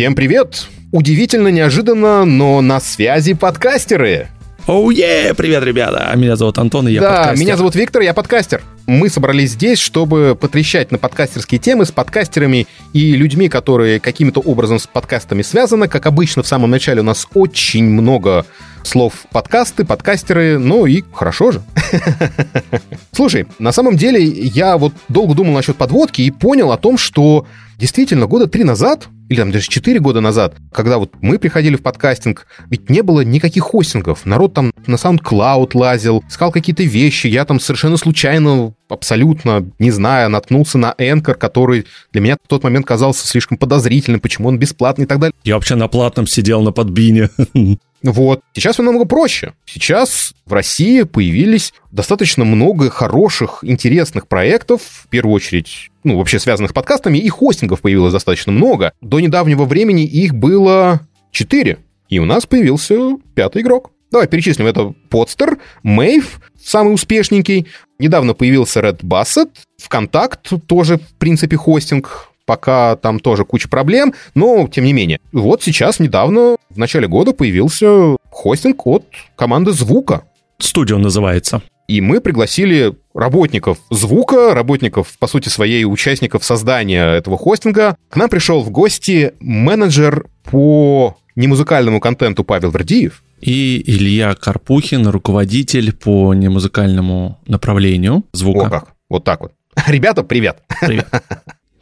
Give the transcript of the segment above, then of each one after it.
Всем привет! Удивительно неожиданно, но на связи подкастеры. Оу, oh, привет, ребята! Меня зовут Антон, и я да, подкастер. меня зовут Виктор, я подкастер. Мы собрались здесь, чтобы потрещать на подкастерские темы с подкастерами и людьми, которые каким-то образом с подкастами связаны. Как обычно, в самом начале у нас очень много слов подкасты, подкастеры, ну и хорошо же. Слушай, на самом деле я вот долго думал насчет подводки и понял о том, что действительно года три назад или там даже 4 года назад, когда вот мы приходили в подкастинг, ведь не было никаких хостингов. Народ там на SoundCloud лазил, искал какие-то вещи. Я там совершенно случайно, абсолютно не зная, наткнулся на Anchor, который для меня в тот момент казался слишком подозрительным, почему он бесплатный и так далее. Я вообще на платном сидел на подбине. Вот. Сейчас все намного проще. Сейчас в России появились достаточно много хороших, интересных проектов, в первую очередь, ну, вообще связанных с подкастами, и хостингов появилось достаточно много. До недавнего времени их было четыре, и у нас появился пятый игрок. Давай перечислим. Это Podster, Мейв, самый успешненький. Недавно появился Red Basset, ВКонтакт, тоже, в принципе, хостинг пока там тоже куча проблем, но тем не менее. Вот сейчас недавно, в начале года, появился хостинг от команды Звука. Студио называется. И мы пригласили работников звука, работников, по сути своей, участников создания этого хостинга. К нам пришел в гости менеджер по немузыкальному контенту Павел Вердиев. И Илья Карпухин, руководитель по немузыкальному направлению звука. О как, вот так вот. Ребята, привет. Привет.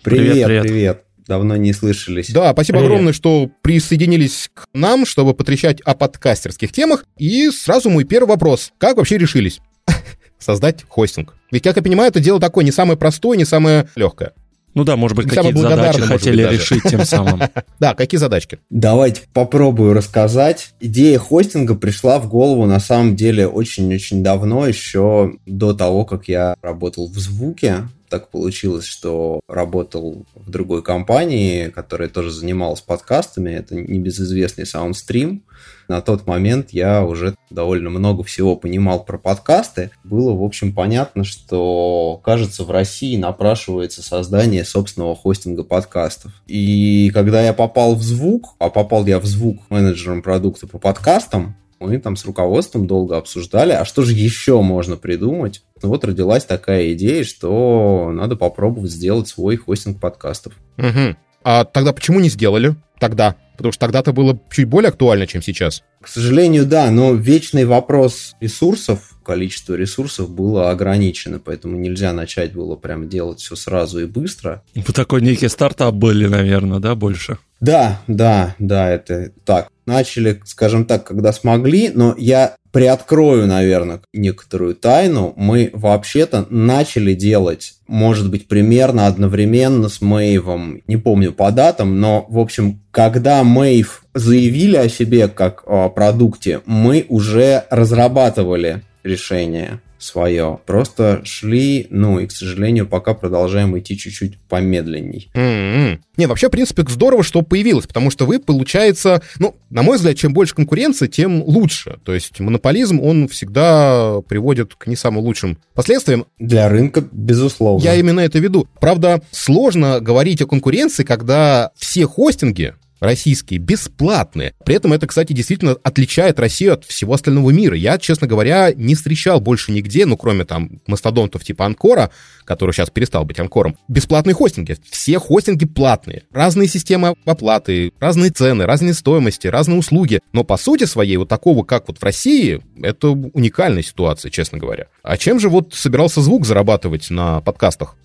Привет, привет. привет. Давно не слышались. Да, спасибо привет. огромное, что присоединились к нам, чтобы потрещать о подкастерских темах. И сразу мой первый вопрос. Как вообще решились создать хостинг? Ведь, как я понимаю, это дело такое не самое простое, не самое легкое. Ну да, может быть, какие-то задачи хотели быть, решить тем самым. Да, какие задачки? Давайте попробую рассказать. Идея хостинга пришла в голову на самом деле очень-очень давно, еще до того, как я работал в звуке так получилось, что работал в другой компании, которая тоже занималась подкастами. Это небезызвестный Soundstream. На тот момент я уже довольно много всего понимал про подкасты. Было, в общем, понятно, что, кажется, в России напрашивается создание собственного хостинга подкастов. И когда я попал в звук, а попал я в звук менеджером продукта по подкастам, мы там с руководством долго обсуждали, а что же еще можно придумать. Ну вот родилась такая идея, что надо попробовать сделать свой хостинг подкастов. Угу. А тогда почему не сделали? Тогда. Потому что тогда-то было чуть более актуально, чем сейчас. К сожалению, да, но вечный вопрос ресурсов, количество ресурсов было ограничено, поэтому нельзя начать было прям делать все сразу и быстро. Вы такой некий стартап были, наверное, да, больше? Да, да, да, это так. Начали, скажем так, когда смогли, но я приоткрою, наверное, некоторую тайну. Мы вообще-то начали делать, может быть, примерно одновременно с Мэйвом. Не помню по датам, но, в общем, когда Мэйв заявили о себе как о продукте, мы уже разрабатывали решение свое. Просто шли, ну и, к сожалению, пока продолжаем идти чуть-чуть помедленней. Mm-hmm. Не, вообще, в принципе, здорово, что появилось, потому что вы, получается, ну, на мой взгляд, чем больше конкуренции, тем лучше. То есть монополизм, он всегда приводит к не самым лучшим последствиям. Для рынка, безусловно. Я именно это веду. Правда, сложно говорить о конкуренции, когда все хостинги, российские, бесплатные. При этом это, кстати, действительно отличает Россию от всего остального мира. Я, честно говоря, не встречал больше нигде, ну, кроме там мастодонтов типа Анкора, который сейчас перестал быть Анкором, бесплатные хостинги. Все хостинги платные. Разные системы оплаты, разные цены, разные стоимости, разные услуги. Но по сути своей вот такого, как вот в России, это уникальная ситуация, честно говоря. А чем же вот собирался звук зарабатывать на подкастах?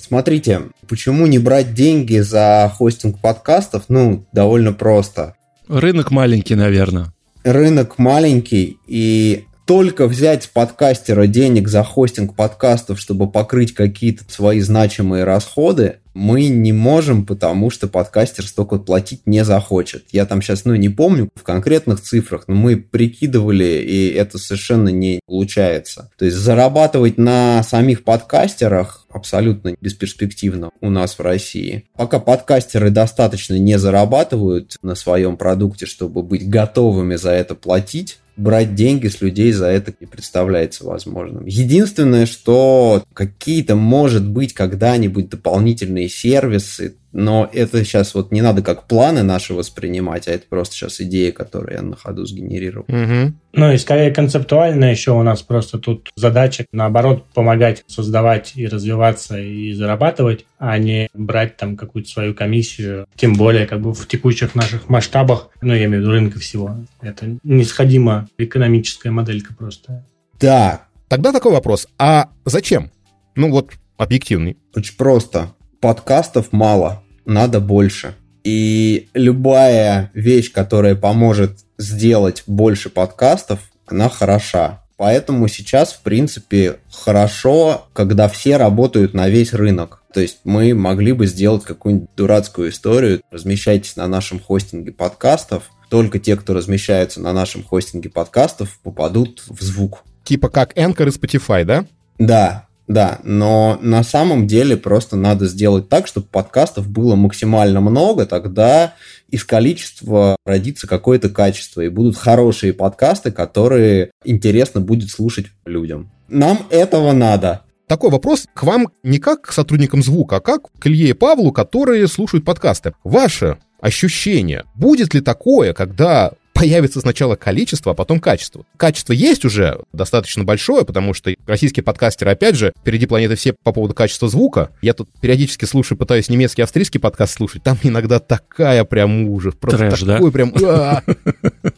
Смотрите, почему не брать деньги за хостинг подкастов? Ну, довольно просто. Рынок маленький, наверное. Рынок маленький, и только взять с подкастера денег за хостинг подкастов, чтобы покрыть какие-то свои значимые расходы, мы не можем, потому что подкастер столько платить не захочет. Я там сейчас, ну, не помню в конкретных цифрах, но мы прикидывали, и это совершенно не получается. То есть зарабатывать на самих подкастерах абсолютно бесперспективно у нас в России. Пока подкастеры достаточно не зарабатывают на своем продукте, чтобы быть готовыми за это платить, брать деньги с людей за это не представляется возможным. Единственное, что какие-то, может быть, когда-нибудь дополнительные сервисы, Но это сейчас вот не надо как планы наши воспринимать, а это просто сейчас идея, которую я на ходу сгенерировал. Угу. Ну и скорее концептуально еще у нас просто тут задача, наоборот, помогать создавать и развиваться и зарабатывать, а не брать там какую-то свою комиссию, тем более как бы в текущих наших масштабах, ну я имею в виду рынка всего. Это несходимо экономическая моделька просто. Да. Тогда такой вопрос. А зачем? Ну вот объективный. Очень просто подкастов мало, надо больше. И любая вещь, которая поможет сделать больше подкастов, она хороша. Поэтому сейчас, в принципе, хорошо, когда все работают на весь рынок. То есть мы могли бы сделать какую-нибудь дурацкую историю. Размещайтесь на нашем хостинге подкастов. Только те, кто размещается на нашем хостинге подкастов, попадут в звук. Типа как Anchor и Spotify, да? Да, да, но на самом деле просто надо сделать так, чтобы подкастов было максимально много, тогда из количества родится какое-то качество, и будут хорошие подкасты, которые интересно будет слушать людям. Нам этого надо. Такой вопрос к вам не как к сотрудникам звука, а как к Илье и Павлу, которые слушают подкасты. Ваше ощущение, будет ли такое, когда появится сначала количество, а потом качество. Качество есть уже достаточно большое, потому что российские подкастеры, опять же, впереди планеты все по поводу качества звука. Я тут периодически слушаю, пытаюсь немецкий, австрийский подкаст слушать. Там иногда такая прям ужас. Просто Трэш, такой да? прям... А!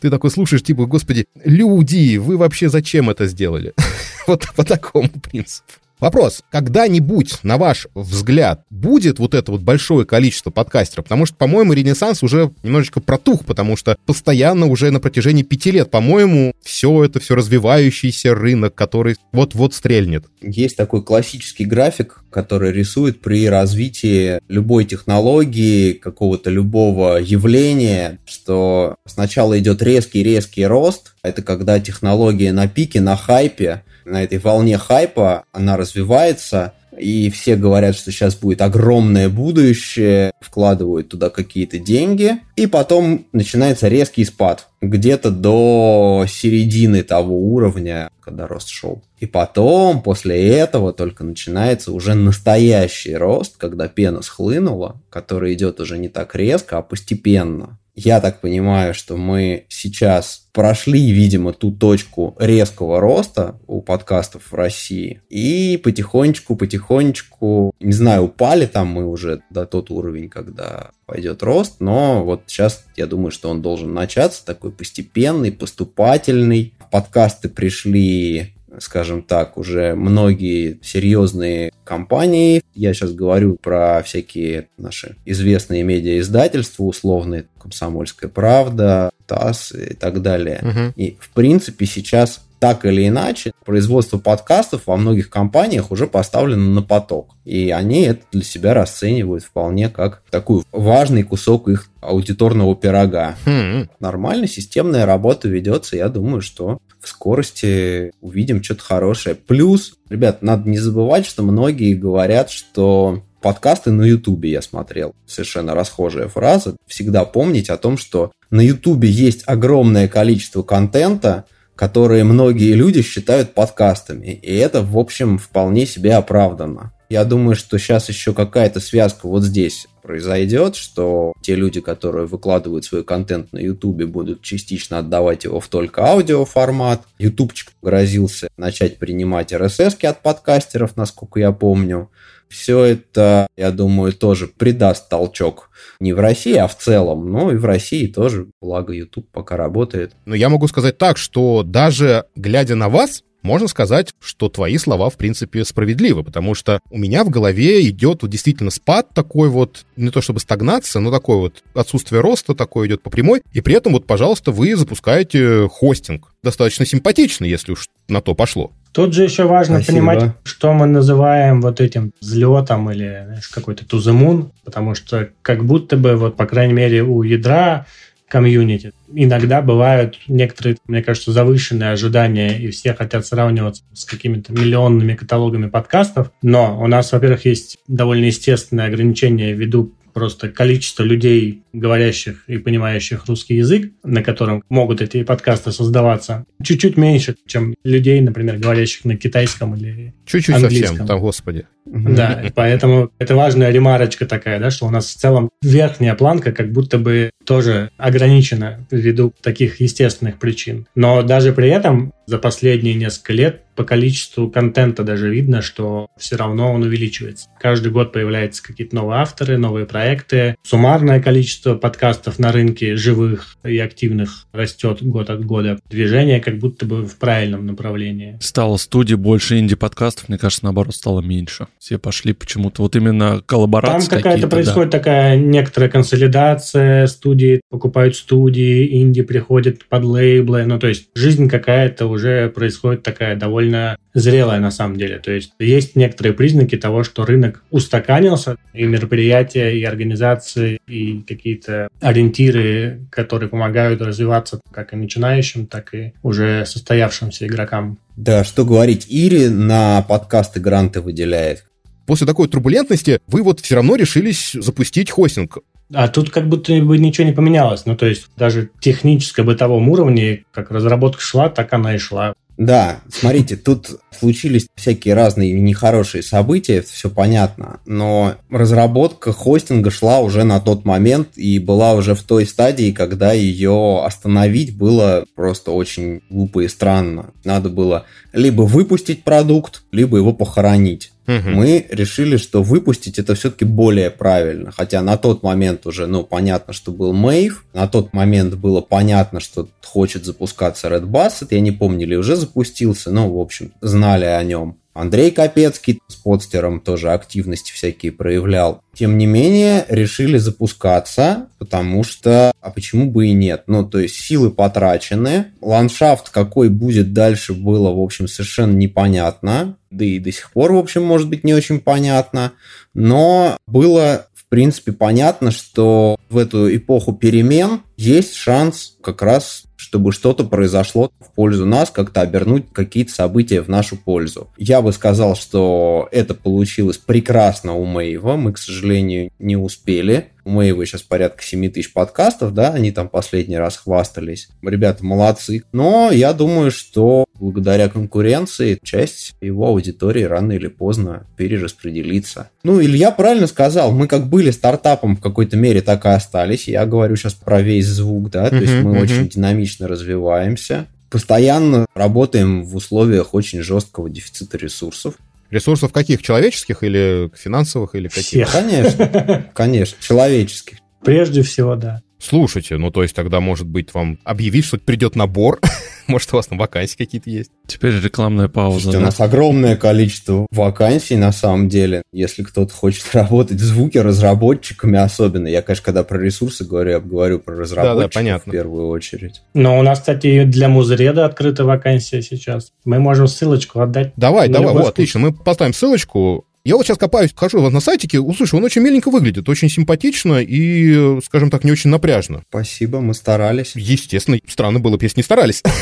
Ты такой слушаешь, типа, господи, люди, вы вообще зачем это сделали? Вот по такому принципу. Вопрос, когда-нибудь, на ваш взгляд, будет вот это вот большое количество подкастеров? Потому что, по-моему, Ренессанс уже немножечко протух, потому что постоянно уже на протяжении пяти лет, по-моему, все это, все развивающийся рынок, который вот-вот стрельнет. Есть такой классический график, который рисует при развитии любой технологии, какого-то любого явления, что сначала идет резкий-резкий рост, это когда технология на пике, на хайпе, на этой волне хайпа, она развивается, и все говорят, что сейчас будет огромное будущее, вкладывают туда какие-то деньги, и потом начинается резкий спад, где-то до середины того уровня, когда рост шел. И потом, после этого, только начинается уже настоящий рост, когда пена схлынула, который идет уже не так резко, а постепенно. Я так понимаю, что мы сейчас прошли, видимо, ту точку резкого роста у подкастов в России. И потихонечку, потихонечку, не знаю, упали там мы уже до тот уровень, когда пойдет рост, но вот сейчас я думаю, что он должен начаться такой постепенный, поступательный. Подкасты пришли скажем так, уже многие серьезные компании. Я сейчас говорю про всякие наши известные медиаиздательства, условные, «Комсомольская правда», ТАСС и так далее. Угу. И, в принципе, сейчас так или иначе, производство подкастов во многих компаниях уже поставлено на поток. И они это для себя расценивают вполне как такой важный кусок их аудиторного пирога. Хм. Нормально, системная работа ведется. Я думаю, что в скорости увидим что-то хорошее. Плюс, ребят, надо не забывать, что многие говорят, что подкасты на Ютубе я смотрел. Совершенно расхожая фраза. Всегда помнить о том, что на Ютубе есть огромное количество контента, которые многие люди считают подкастами. И это, в общем, вполне себе оправданно. Я думаю, что сейчас еще какая-то связка вот здесь произойдет, что те люди, которые выкладывают свой контент на Ютубе, будут частично отдавать его в только аудиоформат. Ютубчик грозился начать принимать RSS от подкастеров, насколько я помню. Все это, я думаю, тоже придаст толчок не в России, а в целом. Ну и в России тоже, благо YouTube пока работает. Но я могу сказать так, что даже глядя на вас, можно сказать, что твои слова, в принципе, справедливы, потому что у меня в голове идет вот действительно спад такой вот, не то чтобы стагнация, но такой вот отсутствие роста такое идет по прямой, и при этом вот, пожалуйста, вы запускаете хостинг. Достаточно симпатичный, если уж на то пошло. Тут же еще важно Спасибо. понимать, что мы называем вот этим взлетом или знаешь, какой-то moon, потому что как будто бы, вот, по крайней мере, у ядра комьюнити. Иногда бывают некоторые, мне кажется, завышенные ожидания, и все хотят сравниваться с какими-то миллионными каталогами подкастов. Но у нас, во-первых, есть довольно естественное ограничение ввиду просто количества людей говорящих и понимающих русский язык, на котором могут эти подкасты создаваться, чуть-чуть меньше, чем людей, например, говорящих на китайском или Чуть-чуть английском. совсем, там, господи. Да, поэтому это важная ремарочка такая, да, что у нас в целом верхняя планка как будто бы тоже ограничена ввиду таких естественных причин. Но даже при этом за последние несколько лет по количеству контента даже видно, что все равно он увеличивается. Каждый год появляются какие-то новые авторы, новые проекты. Суммарное количество подкастов на рынке живых и активных растет год от года. Движение как будто бы в правильном направлении. Стало студий больше инди-подкастов, мне кажется, наоборот, стало меньше. Все пошли почему-то. Вот именно коллаборации Там какая-то происходит да. такая некоторая консолидация, студии покупают студии, инди приходят под лейблы. Ну, то есть жизнь какая-то уже происходит такая довольно зрелая на самом деле. То есть есть некоторые признаки того, что рынок устаканился, и мероприятия, и организации, и какие-то ориентиры, которые помогают развиваться как и начинающим, так и уже состоявшимся игрокам. Да, что говорить, Ири на подкасты гранты выделяет. После такой турбулентности вы вот все равно решились запустить хостинг. А тут как будто бы ничего не поменялось. Ну, то есть даже технически бытовом уровне, как разработка шла, так она и шла. Да, смотрите, тут случились всякие разные нехорошие события, все понятно, но разработка хостинга шла уже на тот момент и была уже в той стадии, когда ее остановить было просто очень глупо и странно. Надо было либо выпустить продукт, либо его похоронить. Угу. Мы решили, что выпустить это все-таки более правильно. Хотя на тот момент уже, ну, понятно, что был Мэйв. На тот момент было понятно, что хочет запускаться Red Basset. Я не помню, ли уже запустился. Ну, в общем, знали о нем. Андрей Капецкий с подстером тоже активности всякие проявлял. Тем не менее, решили запускаться, потому что, а почему бы и нет? Ну, то есть силы потрачены, ландшафт какой будет дальше было, в общем, совершенно непонятно, да и до сих пор, в общем, может быть, не очень понятно, но было в принципе, понятно, что в эту эпоху перемен есть шанс как раз чтобы что-то произошло в пользу нас, как-то обернуть какие-то события в нашу пользу. Я бы сказал, что это получилось прекрасно у Мэйва. Мы, к сожалению, не успели. У Мэйва сейчас порядка 7 тысяч подкастов, да, они там последний раз хвастались. Ребята молодцы. Но я думаю, что благодаря конкуренции часть его аудитории рано или поздно перераспределится. Ну, Илья правильно сказал, мы как были стартапом в какой-то мере, так и остались. Я говорю сейчас про весь звук, да, то uh-huh, есть мы uh-huh. очень динамично развиваемся. Постоянно работаем в условиях очень жесткого дефицита ресурсов. Ресурсов каких? Человеческих или финансовых или каких? Всех. Конечно, конечно, человеческих. Прежде всего, да. Слушайте, ну то есть тогда, может быть, вам объявить, что придет набор Может, у вас там вакансии какие-то есть? Теперь рекламная пауза. Слушайте, да? У нас огромное количество вакансий на самом деле. Если кто-то хочет работать в звуке разработчиками особенно. Я, конечно, когда про ресурсы говорю, я говорю про разработчиков да, да, понятно. в первую очередь. Но у нас, кстати, для Музреда открыта вакансия сейчас. Мы можем ссылочку отдать. Давай, давай, вот, отлично. Мы поставим ссылочку. Я вот сейчас копаюсь, хожу на сайтике, услышу, он очень миленько выглядит, очень симпатично и, скажем так, не очень напряжно. Спасибо, мы старались. Естественно, странно было бы, если не старались.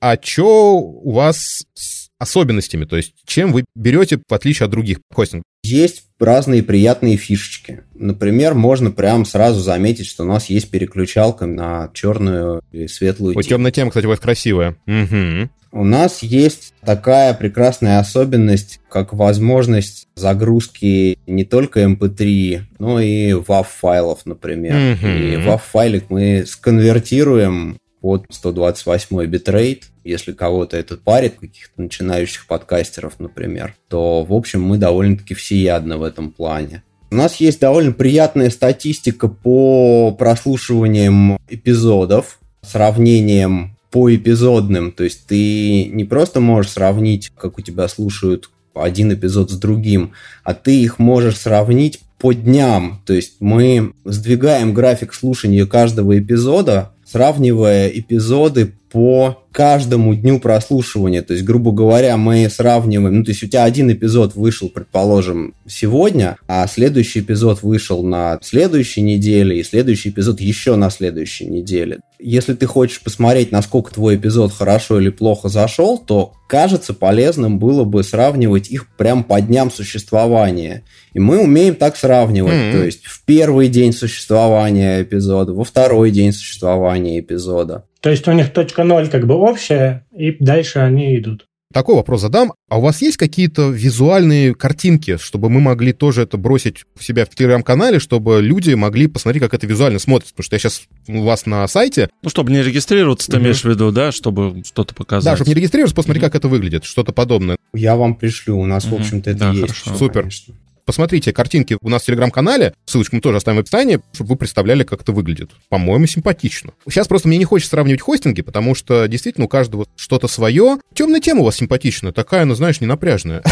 А что у вас с особенностями? То есть чем вы берете в отличие от других хостингов? Есть разные приятные фишечки. Например, можно прям сразу заметить, что у нас есть переключалка на черную и светлую Ой, темная тема, кстати, у вас красивая. Угу. У нас есть такая прекрасная особенность, как возможность загрузки не только MP3, эм но и WAV-файлов, например. Mm-hmm. И WAV-файлик мы сконвертируем под 128 битрейт. Если кого-то это парит, каких-то начинающих подкастеров, например, то, в общем, мы довольно-таки всеядны в этом плане. У нас есть довольно приятная статистика по прослушиваниям эпизодов, сравнением по эпизодным. То есть ты не просто можешь сравнить, как у тебя слушают один эпизод с другим, а ты их можешь сравнить по дням. То есть мы сдвигаем график слушания каждого эпизода, сравнивая эпизоды по каждому дню прослушивания. То есть, грубо говоря, мы сравниваем, ну, то есть у тебя один эпизод вышел, предположим, сегодня, а следующий эпизод вышел на следующей неделе, и следующий эпизод еще на следующей неделе. Если ты хочешь посмотреть, насколько твой эпизод хорошо или плохо зашел, то кажется полезным было бы сравнивать их прям по дням существования. И мы умеем так сравнивать. Mm-hmm. То есть в первый день существования эпизода, во второй день существования эпизода. То есть у них точка ноль как бы общая, и дальше они идут. Такой вопрос задам. А у вас есть какие-то визуальные картинки, чтобы мы могли тоже это бросить в себя в телеграм-канале, чтобы люди могли посмотреть, как это визуально смотрится? Потому что я сейчас у вас на сайте... Ну, чтобы не регистрироваться, ты mm имеешь в виду, да, чтобы что-то показать? Да, чтобы не регистрироваться, посмотри, mm как это выглядит, что-то подобное. Я вам пришлю, у нас, mm в общем-то, это да, есть. Хорошо. Супер. Конечно. Посмотрите картинки у нас в Телеграм-канале, ссылочку мы тоже оставим в описании, чтобы вы представляли, как это выглядит. По-моему, симпатично. Сейчас просто мне не хочется сравнивать хостинги, потому что действительно у каждого что-то свое. Темная тема у вас симпатичная, такая, ну, знаешь, не напряжная.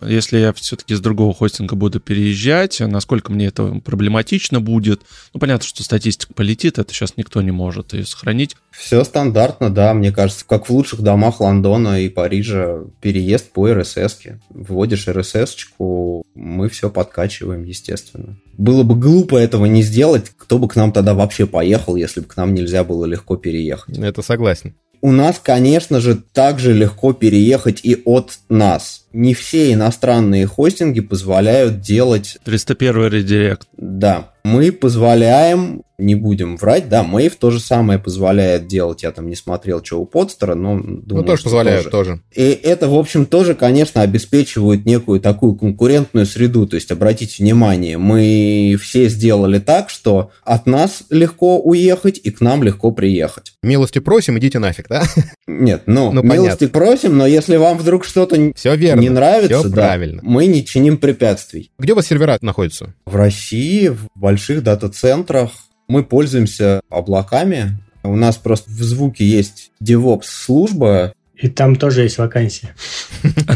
Если я все-таки с другого хостинга буду переезжать, насколько мне это проблематично будет. Ну, понятно, что статистика полетит, это сейчас никто не может и сохранить. Все стандартно, да, мне кажется, как в лучших домах Лондона и Парижа, переезд по RSS. -ке. Вводишь RSS-очку, мы все подкачиваем, естественно. Было бы глупо этого не сделать, кто бы к нам тогда вообще поехал, если бы к нам нельзя было легко переехать. Это согласен. У нас, конечно же, также легко переехать и от нас не все иностранные хостинги позволяют делать... 301 редирект. Да. Мы позволяем, не будем врать, да, Мэйв то же самое позволяет делать. Я там не смотрел, что у Подстера, но думаю, Ну, тоже позволяют, тоже. тоже. И это, в общем, тоже, конечно, обеспечивает некую такую конкурентную среду. То есть, обратите внимание, мы все сделали так, что от нас легко уехать и к нам легко приехать. Милости просим, идите нафиг, да? Нет, ну, ну милости понятно. просим, но если вам вдруг что-то... Все верно не нравится, Все да, правильно. мы не чиним препятствий. Где у вас сервера находятся? В России, в больших дата-центрах. Мы пользуемся облаками. У нас просто в звуке есть DevOps-служба. И там тоже есть вакансия.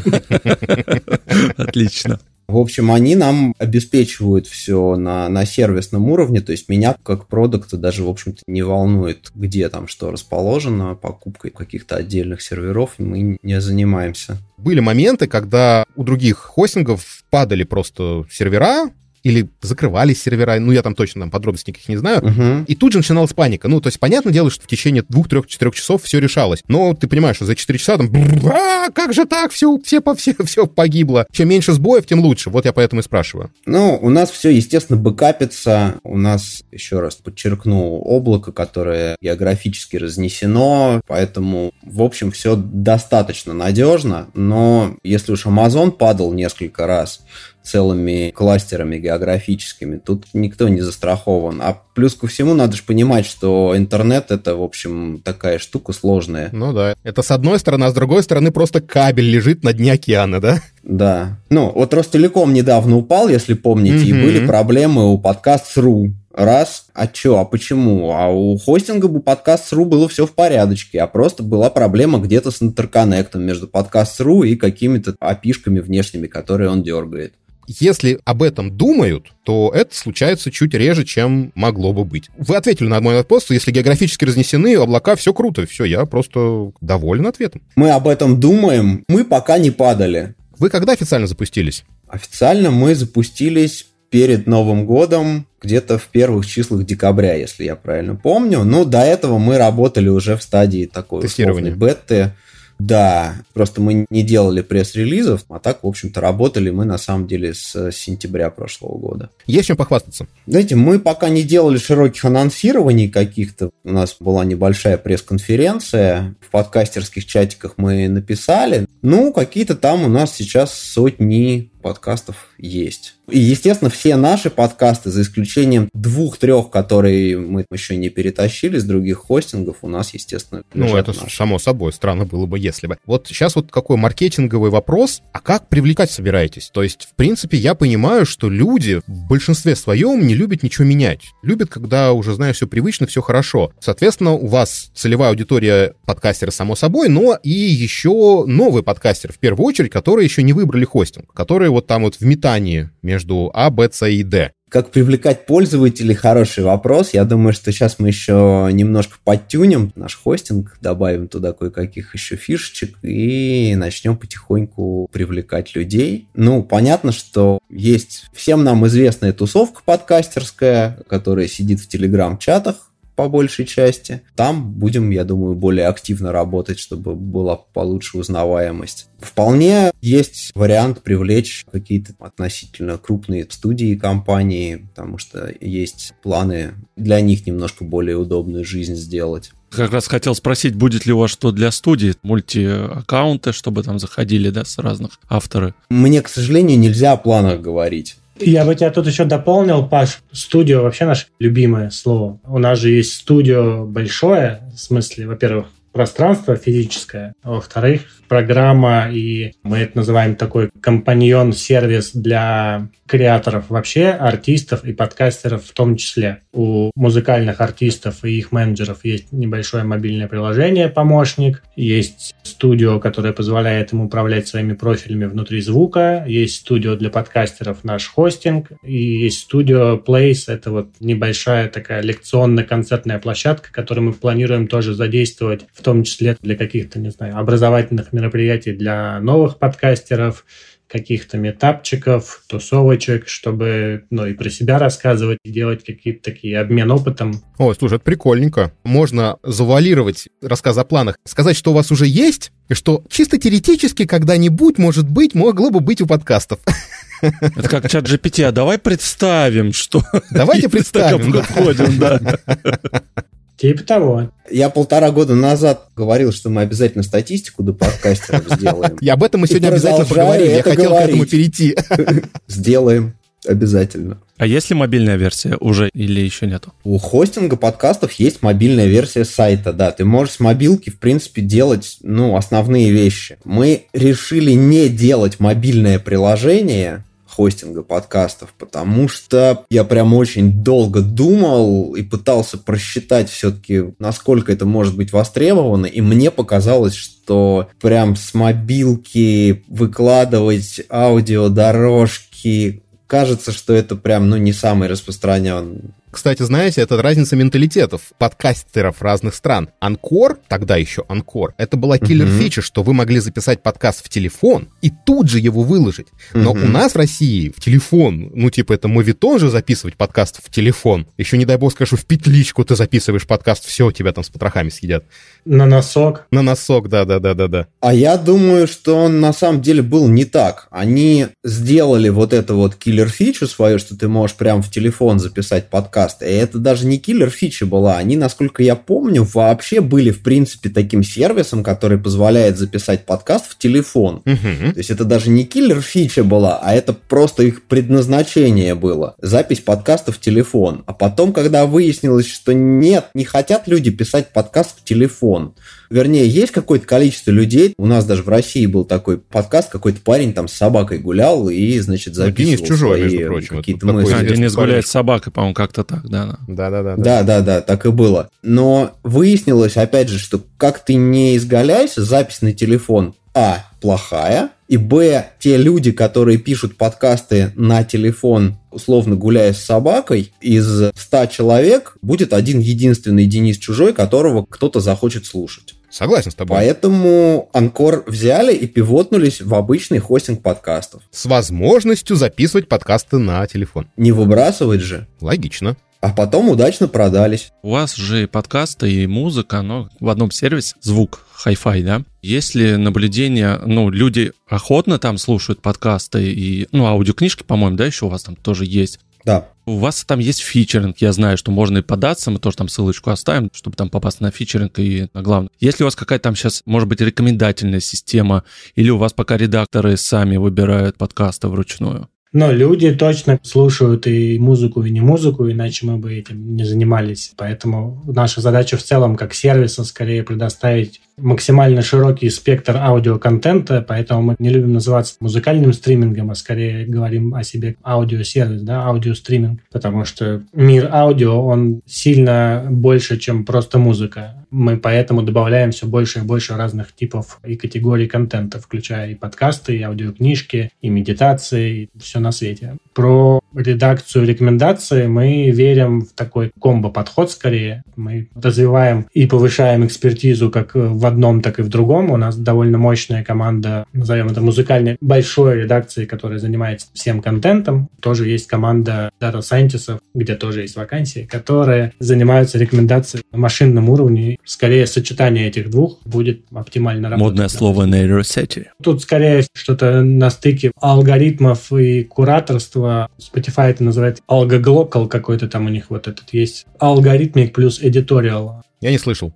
Отлично. В общем, они нам обеспечивают все на, на сервисном уровне, то есть меня как продукта даже, в общем-то, не волнует, где там что расположено, покупкой каких-то отдельных серверов мы не занимаемся. Были моменты, когда у других хостингов падали просто сервера, или закрывались сервера, ну, я там точно там подробностей никаких не знаю. Угу. И тут же начиналась паника. Ну, то есть, понятное дело, что в течение двух, трех, четырех часов все решалось. Но ты понимаешь, что за четыре часа там, а, как же так, все, все, по, все, все погибло. Чем меньше сбоев, тем лучше. Вот я поэтому и спрашиваю. Ну, у нас все, естественно, бэкапится. У нас, еще раз подчеркну, облако, которое географически разнесено, поэтому, в общем, все достаточно надежно. Но если уж Amazon падал несколько раз, целыми кластерами географическими. Тут никто не застрахован. А плюс ко всему надо же понимать, что интернет это, в общем, такая штука сложная. Ну да. Это с одной стороны, а с другой стороны просто кабель лежит на дне океана, да? Да. Ну, вот Ростелеком недавно упал, если помните, mm-hmm. и были проблемы у подкаст.ру. Раз, а чё, а почему? А у хостинга бы подкаст.ру было все в порядочке, а просто была проблема где-то с интерконнектом между подкаст.ру и какими-то опишками внешними, которые он дергает если об этом думают, то это случается чуть реже, чем могло бы быть. Вы ответили на мой вопрос, если географически разнесены облака, все круто, все, я просто доволен ответом. Мы об этом думаем, мы пока не падали. Вы когда официально запустились? Официально мы запустились перед Новым годом, где-то в первых числах декабря, если я правильно помню. Но до этого мы работали уже в стадии такой Тестирования. беты. Да, просто мы не делали пресс-релизов, а так, в общем-то, работали мы на самом деле с сентября прошлого года. Есть чем похвастаться? Знаете, мы пока не делали широких анонсирований каких-то. У нас была небольшая пресс-конференция. В подкастерских чатиках мы написали. Ну, какие-то там у нас сейчас сотни подкастов есть. И, естественно, все наши подкасты, за исключением двух-трех, которые мы еще не перетащили с других хостингов, у нас, естественно, Ну, это наши. само собой, странно было бы, если бы. Вот сейчас вот какой маркетинговый вопрос, а как привлекать собираетесь? То есть, в принципе, я понимаю, что люди в большинстве своем не любят ничего менять. Любят, когда уже, знаешь, все привычно, все хорошо. Соответственно, у вас целевая аудитория подкастера, само собой, но и еще новый подкастер, в первую очередь, которые еще не выбрали хостинг, которые вот там вот в метании между А, Б, С и Д. Как привлекать пользователей – хороший вопрос. Я думаю, что сейчас мы еще немножко подтюнем наш хостинг, добавим туда кое-каких еще фишечек и начнем потихоньку привлекать людей. Ну, понятно, что есть всем нам известная тусовка подкастерская, которая сидит в телеграм-чатах, по большей части. Там будем, я думаю, более активно работать, чтобы была получше узнаваемость. Вполне есть вариант привлечь какие-то относительно крупные студии компании, потому что есть планы для них немножко более удобную жизнь сделать. Как раз хотел спросить, будет ли у вас что для студии, мульти-аккаунты, чтобы там заходили, да, с разных авторы? Мне, к сожалению, нельзя о планах говорить. Я бы тебя тут еще дополнил, Паш. Студио вообще наше любимое слово. У нас же есть студио большое, в смысле, во-первых, пространство физическое, во-вторых, программа, и мы это называем такой компаньон-сервис для креаторов вообще, артистов и подкастеров в том числе. У музыкальных артистов и их менеджеров есть небольшое мобильное приложение «Помощник», есть студио, которое позволяет им управлять своими профилями внутри звука, есть студио для подкастеров «Наш хостинг», и есть студио Place, это вот небольшая такая лекционно-концертная площадка, которую мы планируем тоже задействовать, в том числе для каких-то, не знаю, образовательных мероприятий для новых подкастеров, каких-то метапчиков, тусовочек, чтобы, ну, и про себя рассказывать, делать какие-то такие обмен опытом. О, слушай, это прикольненько. Можно завуалировать рассказ о планах, сказать, что у вас уже есть, и что чисто теоретически когда-нибудь, может быть, могло бы быть у подкастов. Это как чат GPT, а давай представим, что... Давайте представим, да. да. Типа того. Я полтора года назад говорил, что мы обязательно статистику до подкастеров сделаем. И об этом мы сегодня обязательно поговорим. Я хотел к этому перейти. Сделаем. Обязательно. А есть ли мобильная версия уже или еще нету? У хостинга подкастов есть мобильная версия сайта, да. Ты можешь с мобилки, в принципе, делать, ну, основные вещи. Мы решили не делать мобильное приложение, хостинга подкастов, потому что я прям очень долго думал и пытался просчитать все-таки, насколько это может быть востребовано, и мне показалось, что прям с мобилки выкладывать аудиодорожки кажется, что это прям, ну, не самый распространенный кстати, знаете, это разница менталитетов подкастеров разных стран. Анкор, тогда еще Анкор, это была киллер-фича, uh-huh. что вы могли записать подкаст в телефон и тут же его выложить. Но uh-huh. у нас в России в телефон, ну типа это моветон же записывать подкаст в телефон. Еще не дай бог скажу, в петличку ты записываешь подкаст, все, тебя там с потрохами съедят. На носок. На носок, да-да-да-да-да. А я думаю, что он на самом деле был не так. Они сделали вот эту вот killer-фичу свою, что ты можешь прям в телефон записать подкаст, подкаста. И это даже не киллер фича была. Они, насколько я помню, вообще были, в принципе, таким сервисом, который позволяет записать подкаст в телефон. Угу. То есть это даже не киллер фича была, а это просто их предназначение было. Запись подкаста в телефон. А потом, когда выяснилось, что нет, не хотят люди писать подкаст в телефон, Вернее, есть какое-то количество людей. У нас даже в России был такой подкаст, какой-то парень там с собакой гулял и, значит, ну, записывал Денис Чужой, между прочим. Какие-то мысли. А, Денис гуляет с собакой, по-моему, как-то так, да. Да-да-да. Да-да-да, так и было. Но выяснилось, опять же, что как ты не изгаляйся, запись на телефон, а, плохая, и б, те люди, которые пишут подкасты на телефон, условно гуляя с собакой, из 100 человек будет один единственный Денис Чужой, которого кто-то захочет слушать. Согласен с тобой. Поэтому Анкор взяли и пивотнулись в обычный хостинг подкастов. С возможностью записывать подкасты на телефон. Не выбрасывать же. Логично. А потом удачно продались. У вас же и подкасты, и музыка, но в одном сервисе звук, хай-фай, да? Есть ли наблюдение, ну, люди охотно там слушают подкасты и, ну, аудиокнижки, по-моему, да, еще у вас там тоже есть. Да. У вас там есть фичеринг, я знаю, что можно и податься, мы тоже там ссылочку оставим, чтобы там попасть на фичеринг и на главное. Если у вас какая-то там сейчас, может быть, рекомендательная система, или у вас пока редакторы сами выбирают подкасты вручную? Но люди точно слушают и музыку, и не музыку, иначе мы бы этим не занимались. Поэтому наша задача в целом как сервиса скорее предоставить максимально широкий спектр аудиоконтента, поэтому мы не любим называться музыкальным стримингом, а скорее говорим о себе аудиосервис, да, аудиостриминг, потому что мир аудио, он сильно больше, чем просто музыка. Мы поэтому добавляем все больше и больше разных типов и категорий контента, включая и подкасты, и аудиокнижки, и медитации, и все на свете. Про редакцию рекомендаций, мы верим в такой комбо-подход скорее. Мы развиваем и повышаем экспертизу как в одном, так и в другом. У нас довольно мощная команда, назовем это музыкальной, большой редакции, которая занимается всем контентом. Тоже есть команда дата сайентистов, где тоже есть вакансии, которые занимаются рекомендацией на машинном уровне. Скорее, сочетание этих двух будет оптимально работать. Модное слово нейросети. Тут скорее что-то на стыке алгоритмов и кураторства. Spotify это называет алгоглокал какой-то там у них вот этот есть. Алгоритмик плюс эдиториал. Я не слышал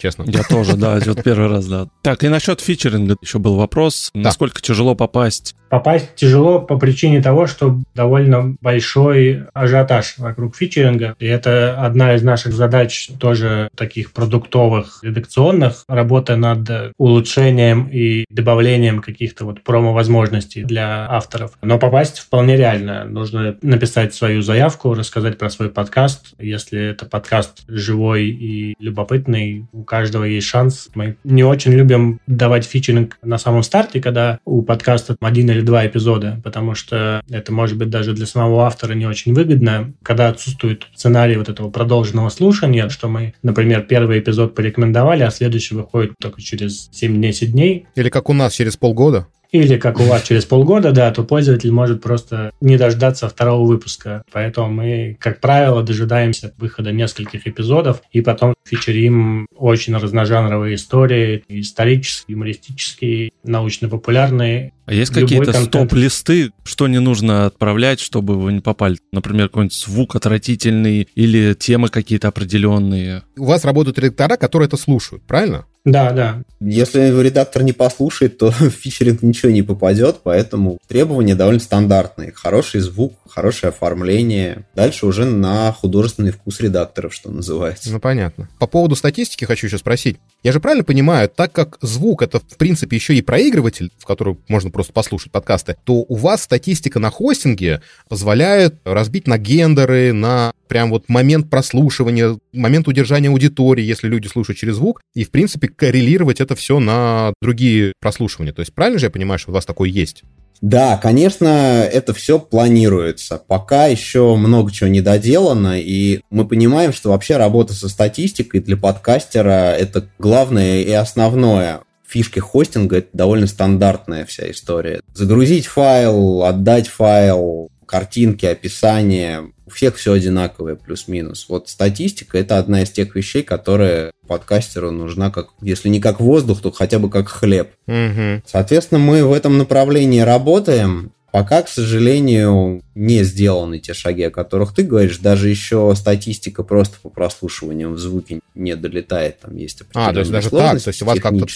честно. Я тоже, да, вот первый раз, да. Так, и насчет фичеринга еще был вопрос. Да. Насколько тяжело попасть? Попасть тяжело по причине того, что довольно большой ажиотаж вокруг фичеринга. И это одна из наших задач тоже таких продуктовых, редакционных. Работа над улучшением и добавлением каких-то вот промо-возможностей для авторов. Но попасть вполне реально. Нужно написать свою заявку, рассказать про свой подкаст. Если это подкаст живой и любопытный, у каждого есть шанс. Мы не очень любим давать фичеринг на самом старте, когда у подкаста один или два эпизода, потому что это может быть даже для самого автора не очень выгодно, когда отсутствует сценарий вот этого продолженного слушания, что мы, например, первый эпизод порекомендовали, а следующий выходит только через 7-10 дней. Или как у нас через полгода. Или как у вас через полгода, да, то пользователь может просто не дождаться второго выпуска. Поэтому мы, как правило, дожидаемся выхода нескольких эпизодов и потом фичерим очень разножанровые истории, исторические, юмористические, научно-популярные. А есть какие-то стоп-листы, что не нужно отправлять, чтобы вы не попали? Например, какой-нибудь звук отвратительный или темы какие-то определенные? У вас работают редактора, которые это слушают, правильно? Да, да. Если редактор не послушает, то в фичеринг ничего не попадет, поэтому требования довольно стандартные. Хороший звук, хорошее оформление. Дальше уже на художественный вкус редакторов, что называется. Ну, понятно. По поводу статистики хочу еще спросить. Я же правильно понимаю, так как звук — это, в принципе, еще и проигрыватель, в который можно просто послушать подкасты, то у вас статистика на хостинге позволяет разбить на гендеры, на прям вот момент прослушивания, момент удержания аудитории, если люди слушают через звук, и, в принципе, коррелировать это все на другие прослушивания. То есть правильно же я понимаю, что у вас такое есть? Да, конечно, это все планируется. Пока еще много чего не доделано, и мы понимаем, что вообще работа со статистикой для подкастера это главное и основное. Фишки хостинга это довольно стандартная вся история. Загрузить файл, отдать файл, картинки, описание, у всех все одинаковое, плюс-минус. Вот статистика – это одна из тех вещей, которые подкастеру нужна, как, если не как воздух, то хотя бы как хлеб. Угу. Соответственно, мы в этом направлении работаем. Пока, к сожалению, не сделаны те шаги, о которых ты говоришь. Даже еще статистика просто по прослушиванию в звуке не долетает. Там есть определенные А, то есть даже так? То есть у вас как-то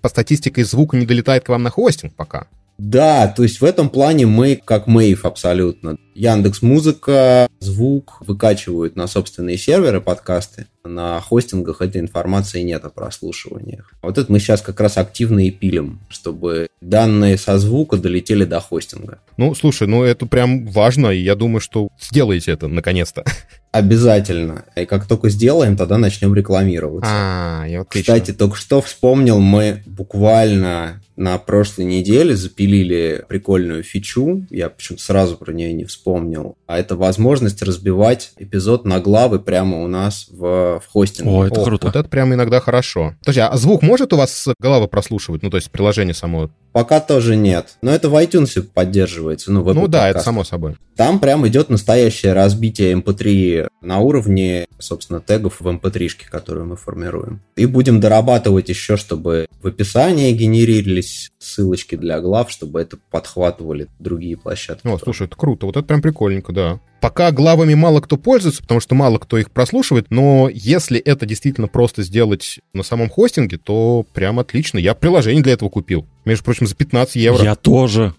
по статистике звука не долетает к вам на хостинг пока? Да, то есть в этом плане мы как Мэйв абсолютно. Яндекс Музыка, звук выкачивают на собственные серверы подкасты. На хостингах этой информации нет о прослушиваниях. Вот это мы сейчас как раз активно и пилим, чтобы данные со звука долетели до хостинга. Ну, слушай, ну это прям важно, и я думаю, что сделаете это наконец-то. Обязательно. И как только сделаем, тогда начнем рекламироваться. А, я Кстати, только что вспомнил, мы буквально на прошлой неделе запилили прикольную фичу. Я почему-то сразу про нее не вспомнил. А это возможность разбивать эпизод на главы прямо у нас в, в хостинге. О, это О, круто. Вот это прям иногда хорошо. Подожди, а звук может у вас головы прослушивать? Ну, то есть приложение само? Пока тоже нет. Но это в iTunes поддерживается. Ну, ну да, это само собой. Там прям идет настоящее разбитие MP3 эм на уровне, собственно, тегов в MP3, эм которые мы формируем. И будем дорабатывать еще, чтобы в описании генерировались ссылочки для глав, чтобы это подхватывали другие площадки. О, слушай, это круто. Вот это прям прикольненько, да. Пока главами мало кто пользуется, потому что мало кто их прослушивает, но если это действительно просто сделать на самом хостинге, то прям отлично. Я приложение для этого купил. Между прочим, за 15 евро. Я тоже.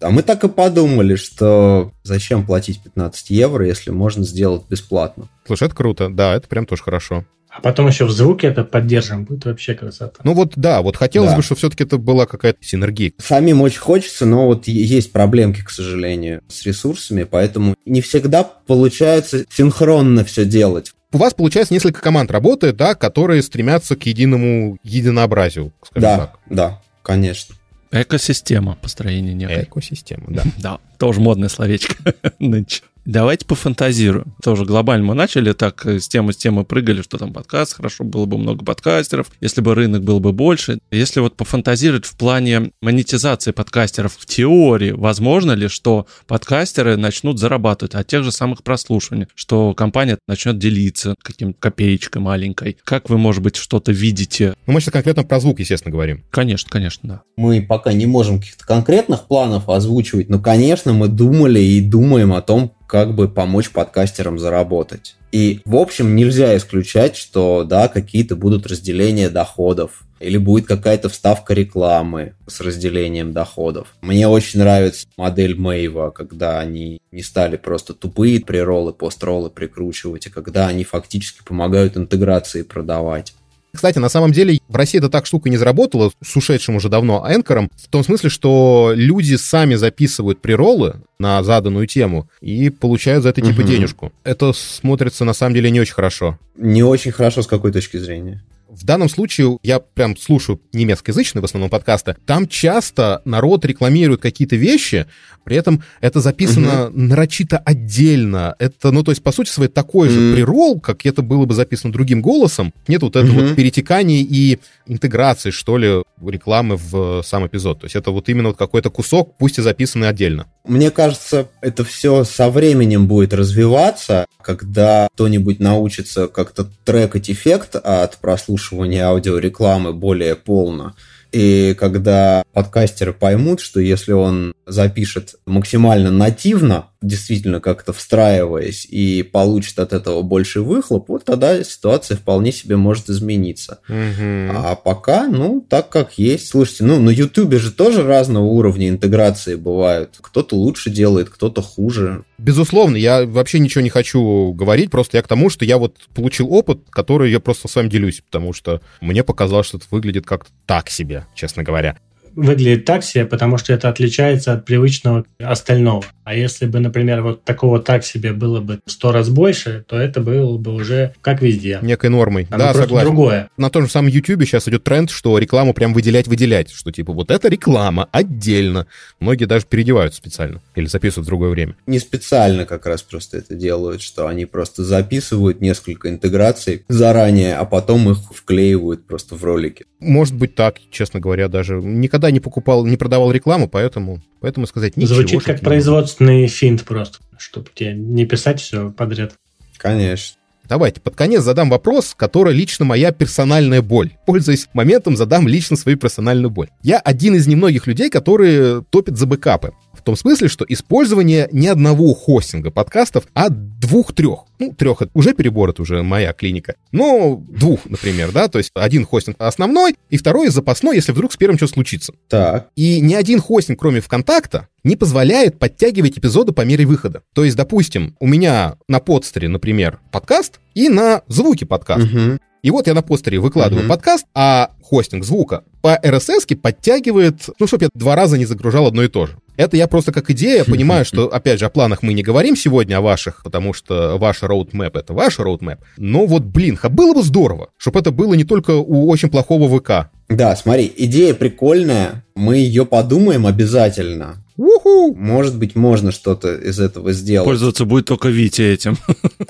А мы так и подумали, что зачем платить 15 евро, если можно сделать бесплатно. Слушай, это круто, да, это прям тоже хорошо. А потом еще в звуке это поддержим, будет вообще красота. Ну вот да, вот хотелось да. бы, чтобы все-таки это была какая-то синергия. Самим очень хочется, но вот есть проблемки, к сожалению, с ресурсами, поэтому не всегда получается синхронно все делать. У вас, получается, несколько команд работает, да, которые стремятся к единому единообразию, скажем да, так. Да, конечно. Экосистема построения некой. Экосистема, да. Да, тоже модное словечко нынче. Давайте пофантазируем. Тоже глобально мы начали так э, с темы с темы прыгали, что там подкаст, хорошо было бы много подкастеров, если бы рынок был бы больше. Если вот пофантазировать в плане монетизации подкастеров в теории, возможно ли, что подкастеры начнут зарабатывать от тех же самых прослушиваний, что компания начнет делиться каким-то копеечкой маленькой? Как вы, может быть, что-то видите? Ну, мы сейчас конкретно про звук, естественно, говорим. Конечно, конечно, да. Мы пока не можем каких-то конкретных планов озвучивать, но, конечно, мы думали и думаем о том, как бы помочь подкастерам заработать. И, в общем, нельзя исключать, что, да, какие-то будут разделения доходов, или будет какая-то вставка рекламы с разделением доходов. Мне очень нравится модель Мэйва, когда они не стали просто тупые приролы, постролы прикручивать, а когда они фактически помогают интеграции продавать. Кстати, на самом деле в России это так штука не заработала с ушедшим уже давно энкором, в том смысле, что люди сами записывают приролы на заданную тему и получают за это типа угу. денежку. Это смотрится на самом деле не очень хорошо. Не очень хорошо с какой точки зрения? В данном случае я прям слушаю немецкоязычные в основном подкасты. Там часто народ рекламирует какие-то вещи, при этом это записано угу. нарочито отдельно. Это, ну, то есть, по сути своей, такой же прирол, как это было бы записано другим голосом. Нет вот этого угу. вот перетекания и интеграции, что ли, рекламы в сам эпизод. То есть это вот именно вот какой-то кусок, пусть и записанный отдельно. Мне кажется, это все со временем будет развиваться, когда кто-нибудь научится как-то трекать эффект от прослушивания аудиорекламы более полно. И когда подкастеры поймут, что если он запишет максимально нативно, действительно как-то встраиваясь и получит от этого больше выхлоп, вот тогда ситуация вполне себе может измениться. Угу. А пока, ну, так как есть. Слушайте, ну, на Ютубе же тоже разного уровня интеграции бывают. Кто-то лучше делает, кто-то хуже. Безусловно, я вообще ничего не хочу говорить, просто я к тому, что я вот получил опыт, который я просто с вами делюсь, потому что мне показалось, что это выглядит как-то так себе, честно говоря выглядит так себе, потому что это отличается от привычного остального. А если бы, например, вот такого так себе было бы сто раз больше, то это было бы уже как везде. Некой нормой. Оно да, согласен. другое. На том же самом YouTube сейчас идет тренд, что рекламу прям выделять-выделять, что типа вот это реклама отдельно. Многие даже переодеваются специально или записывают в другое время. Не специально как раз просто это делают, что они просто записывают несколько интеграций заранее, а потом их вклеивают просто в ролики. Может быть так, честно говоря, даже никогда не покупал, не продавал рекламу, поэтому, поэтому сказать ничего. Звучит как производственный финт просто, чтобы тебе не писать все подряд. Конечно. Давайте под конец задам вопрос, который лично моя персональная боль. Пользуясь моментом, задам лично свою персональную боль. Я один из немногих людей, которые топят за бэкапы. В том смысле, что использование не одного хостинга подкастов, а двух-трех. Ну, трех это уже перебор, это уже моя клиника. Но двух, например, да, то есть один хостинг основной, и второй запасной, если вдруг с первым что случится. Так. И ни один хостинг, кроме ВКонтакта, не позволяет подтягивать эпизоды по мере выхода. То есть, допустим, у меня на подстере, например, подкаст и на звуке подкаст. Угу. И вот я на постере выкладываю uh-huh. подкаст, а хостинг звука по RSS подтягивает, ну, чтобы я два раза не загружал одно и то же. Это я просто как идея понимаю, что, опять же, о планах мы не говорим сегодня, о ваших, потому что ваш роудмэп — это ваш роудмэп. Но вот, блин, было бы здорово, чтобы это было не только у очень плохого ВК. Да, смотри, идея прикольная, мы ее подумаем обязательно. Уху! Может быть, можно что-то из этого сделать. Пользоваться будет только Витя этим.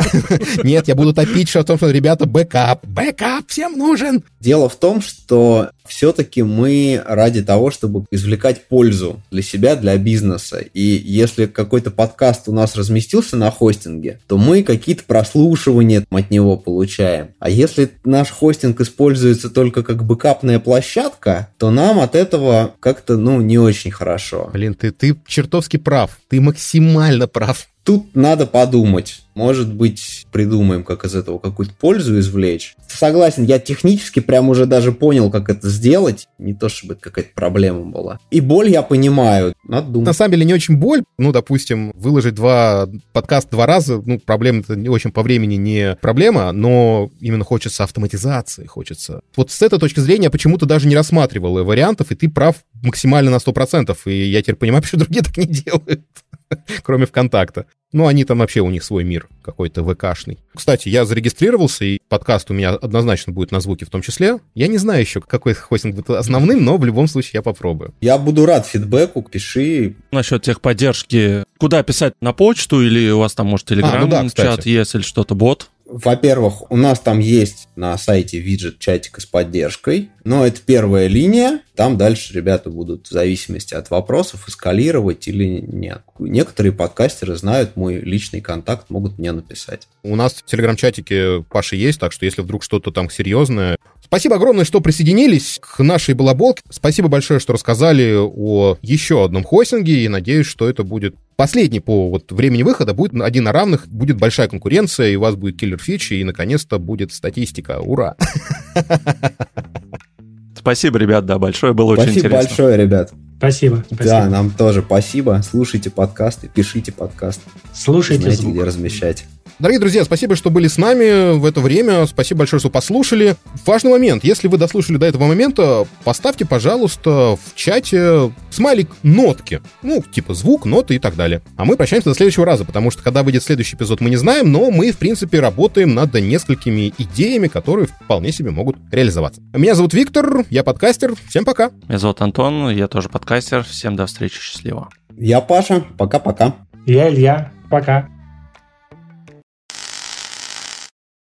Нет, я буду топить, о том, что, ребята, бэкап, бэкап всем нужен. Дело в том, что все-таки мы ради того, чтобы извлекать пользу для себя, для бизнеса. И если какой-то подкаст у нас разместился на хостинге, то мы какие-то прослушивания от него получаем. А если наш хостинг используется только как бэкапная площадка, то нам от этого как-то, ну, не очень хорошо. Блин, ты, ты чертовски прав. Ты максимально прав. Тут надо подумать. Может быть, придумаем, как из этого какую-то пользу извлечь. Согласен, я технически прям уже даже понял, как это сделать. Не то, чтобы какая-то проблема была. И боль я понимаю. Надо думать. На самом деле не очень боль. Ну, допустим, выложить два подкаста два раза, ну, проблема это не очень по времени не проблема, но именно хочется автоматизации, хочется. Вот с этой точки зрения я почему-то даже не рассматривал вариантов, и ты прав максимально на 100%. И я теперь понимаю, почему другие так не делают. кроме ВКонтакта. Ну, они там вообще, у них свой мир какой-то ВКшный. Кстати, я зарегистрировался, и подкаст у меня однозначно будет на звуке в том числе. Я не знаю еще, какой хостинг будет основным, но в любом случае я попробую. Я буду рад фидбэку, пиши. Насчет техподдержки, куда писать, на почту или у вас там, может, телеграм, а, ну да, чат есть или что-то, бот? Во-первых, у нас там есть на сайте виджет чатика с поддержкой, но это первая линия. Там дальше ребята будут в зависимости от вопросов эскалировать или нет. Некоторые подкастеры знают мой личный контакт, могут мне написать. У нас в телеграм-чатике Паша есть, так что если вдруг что-то там серьезное... Спасибо огромное, что присоединились к нашей балаболке. Спасибо большое, что рассказали о еще одном хостинге, и надеюсь, что это будет последний по вот времени выхода, будет один на равных, будет большая конкуренция, и у вас будет киллер фичи, и наконец-то будет статистика. Ура! Спасибо, ребят, да, большое, было спасибо очень интересно. Спасибо большое, ребят. Спасибо, спасибо. Да, нам тоже спасибо. Слушайте подкасты, пишите подкасты. Слушайте Знаете, звук. где размещать. Дорогие друзья, спасибо, что были с нами в это время. Спасибо большое, что послушали. Важный момент. Если вы дослушали до этого момента, поставьте, пожалуйста, в чате смайлик нотки. Ну, типа звук, ноты и так далее. А мы прощаемся до следующего раза, потому что когда выйдет следующий эпизод, мы не знаем, но мы, в принципе, работаем над несколькими идеями, которые вполне себе могут реализоваться. Меня зовут Виктор, я подкастер. Всем пока. Меня зовут Антон, я тоже подкастер. Всем до встречи, счастливо. Я Паша, пока-пока. Я Илья, пока.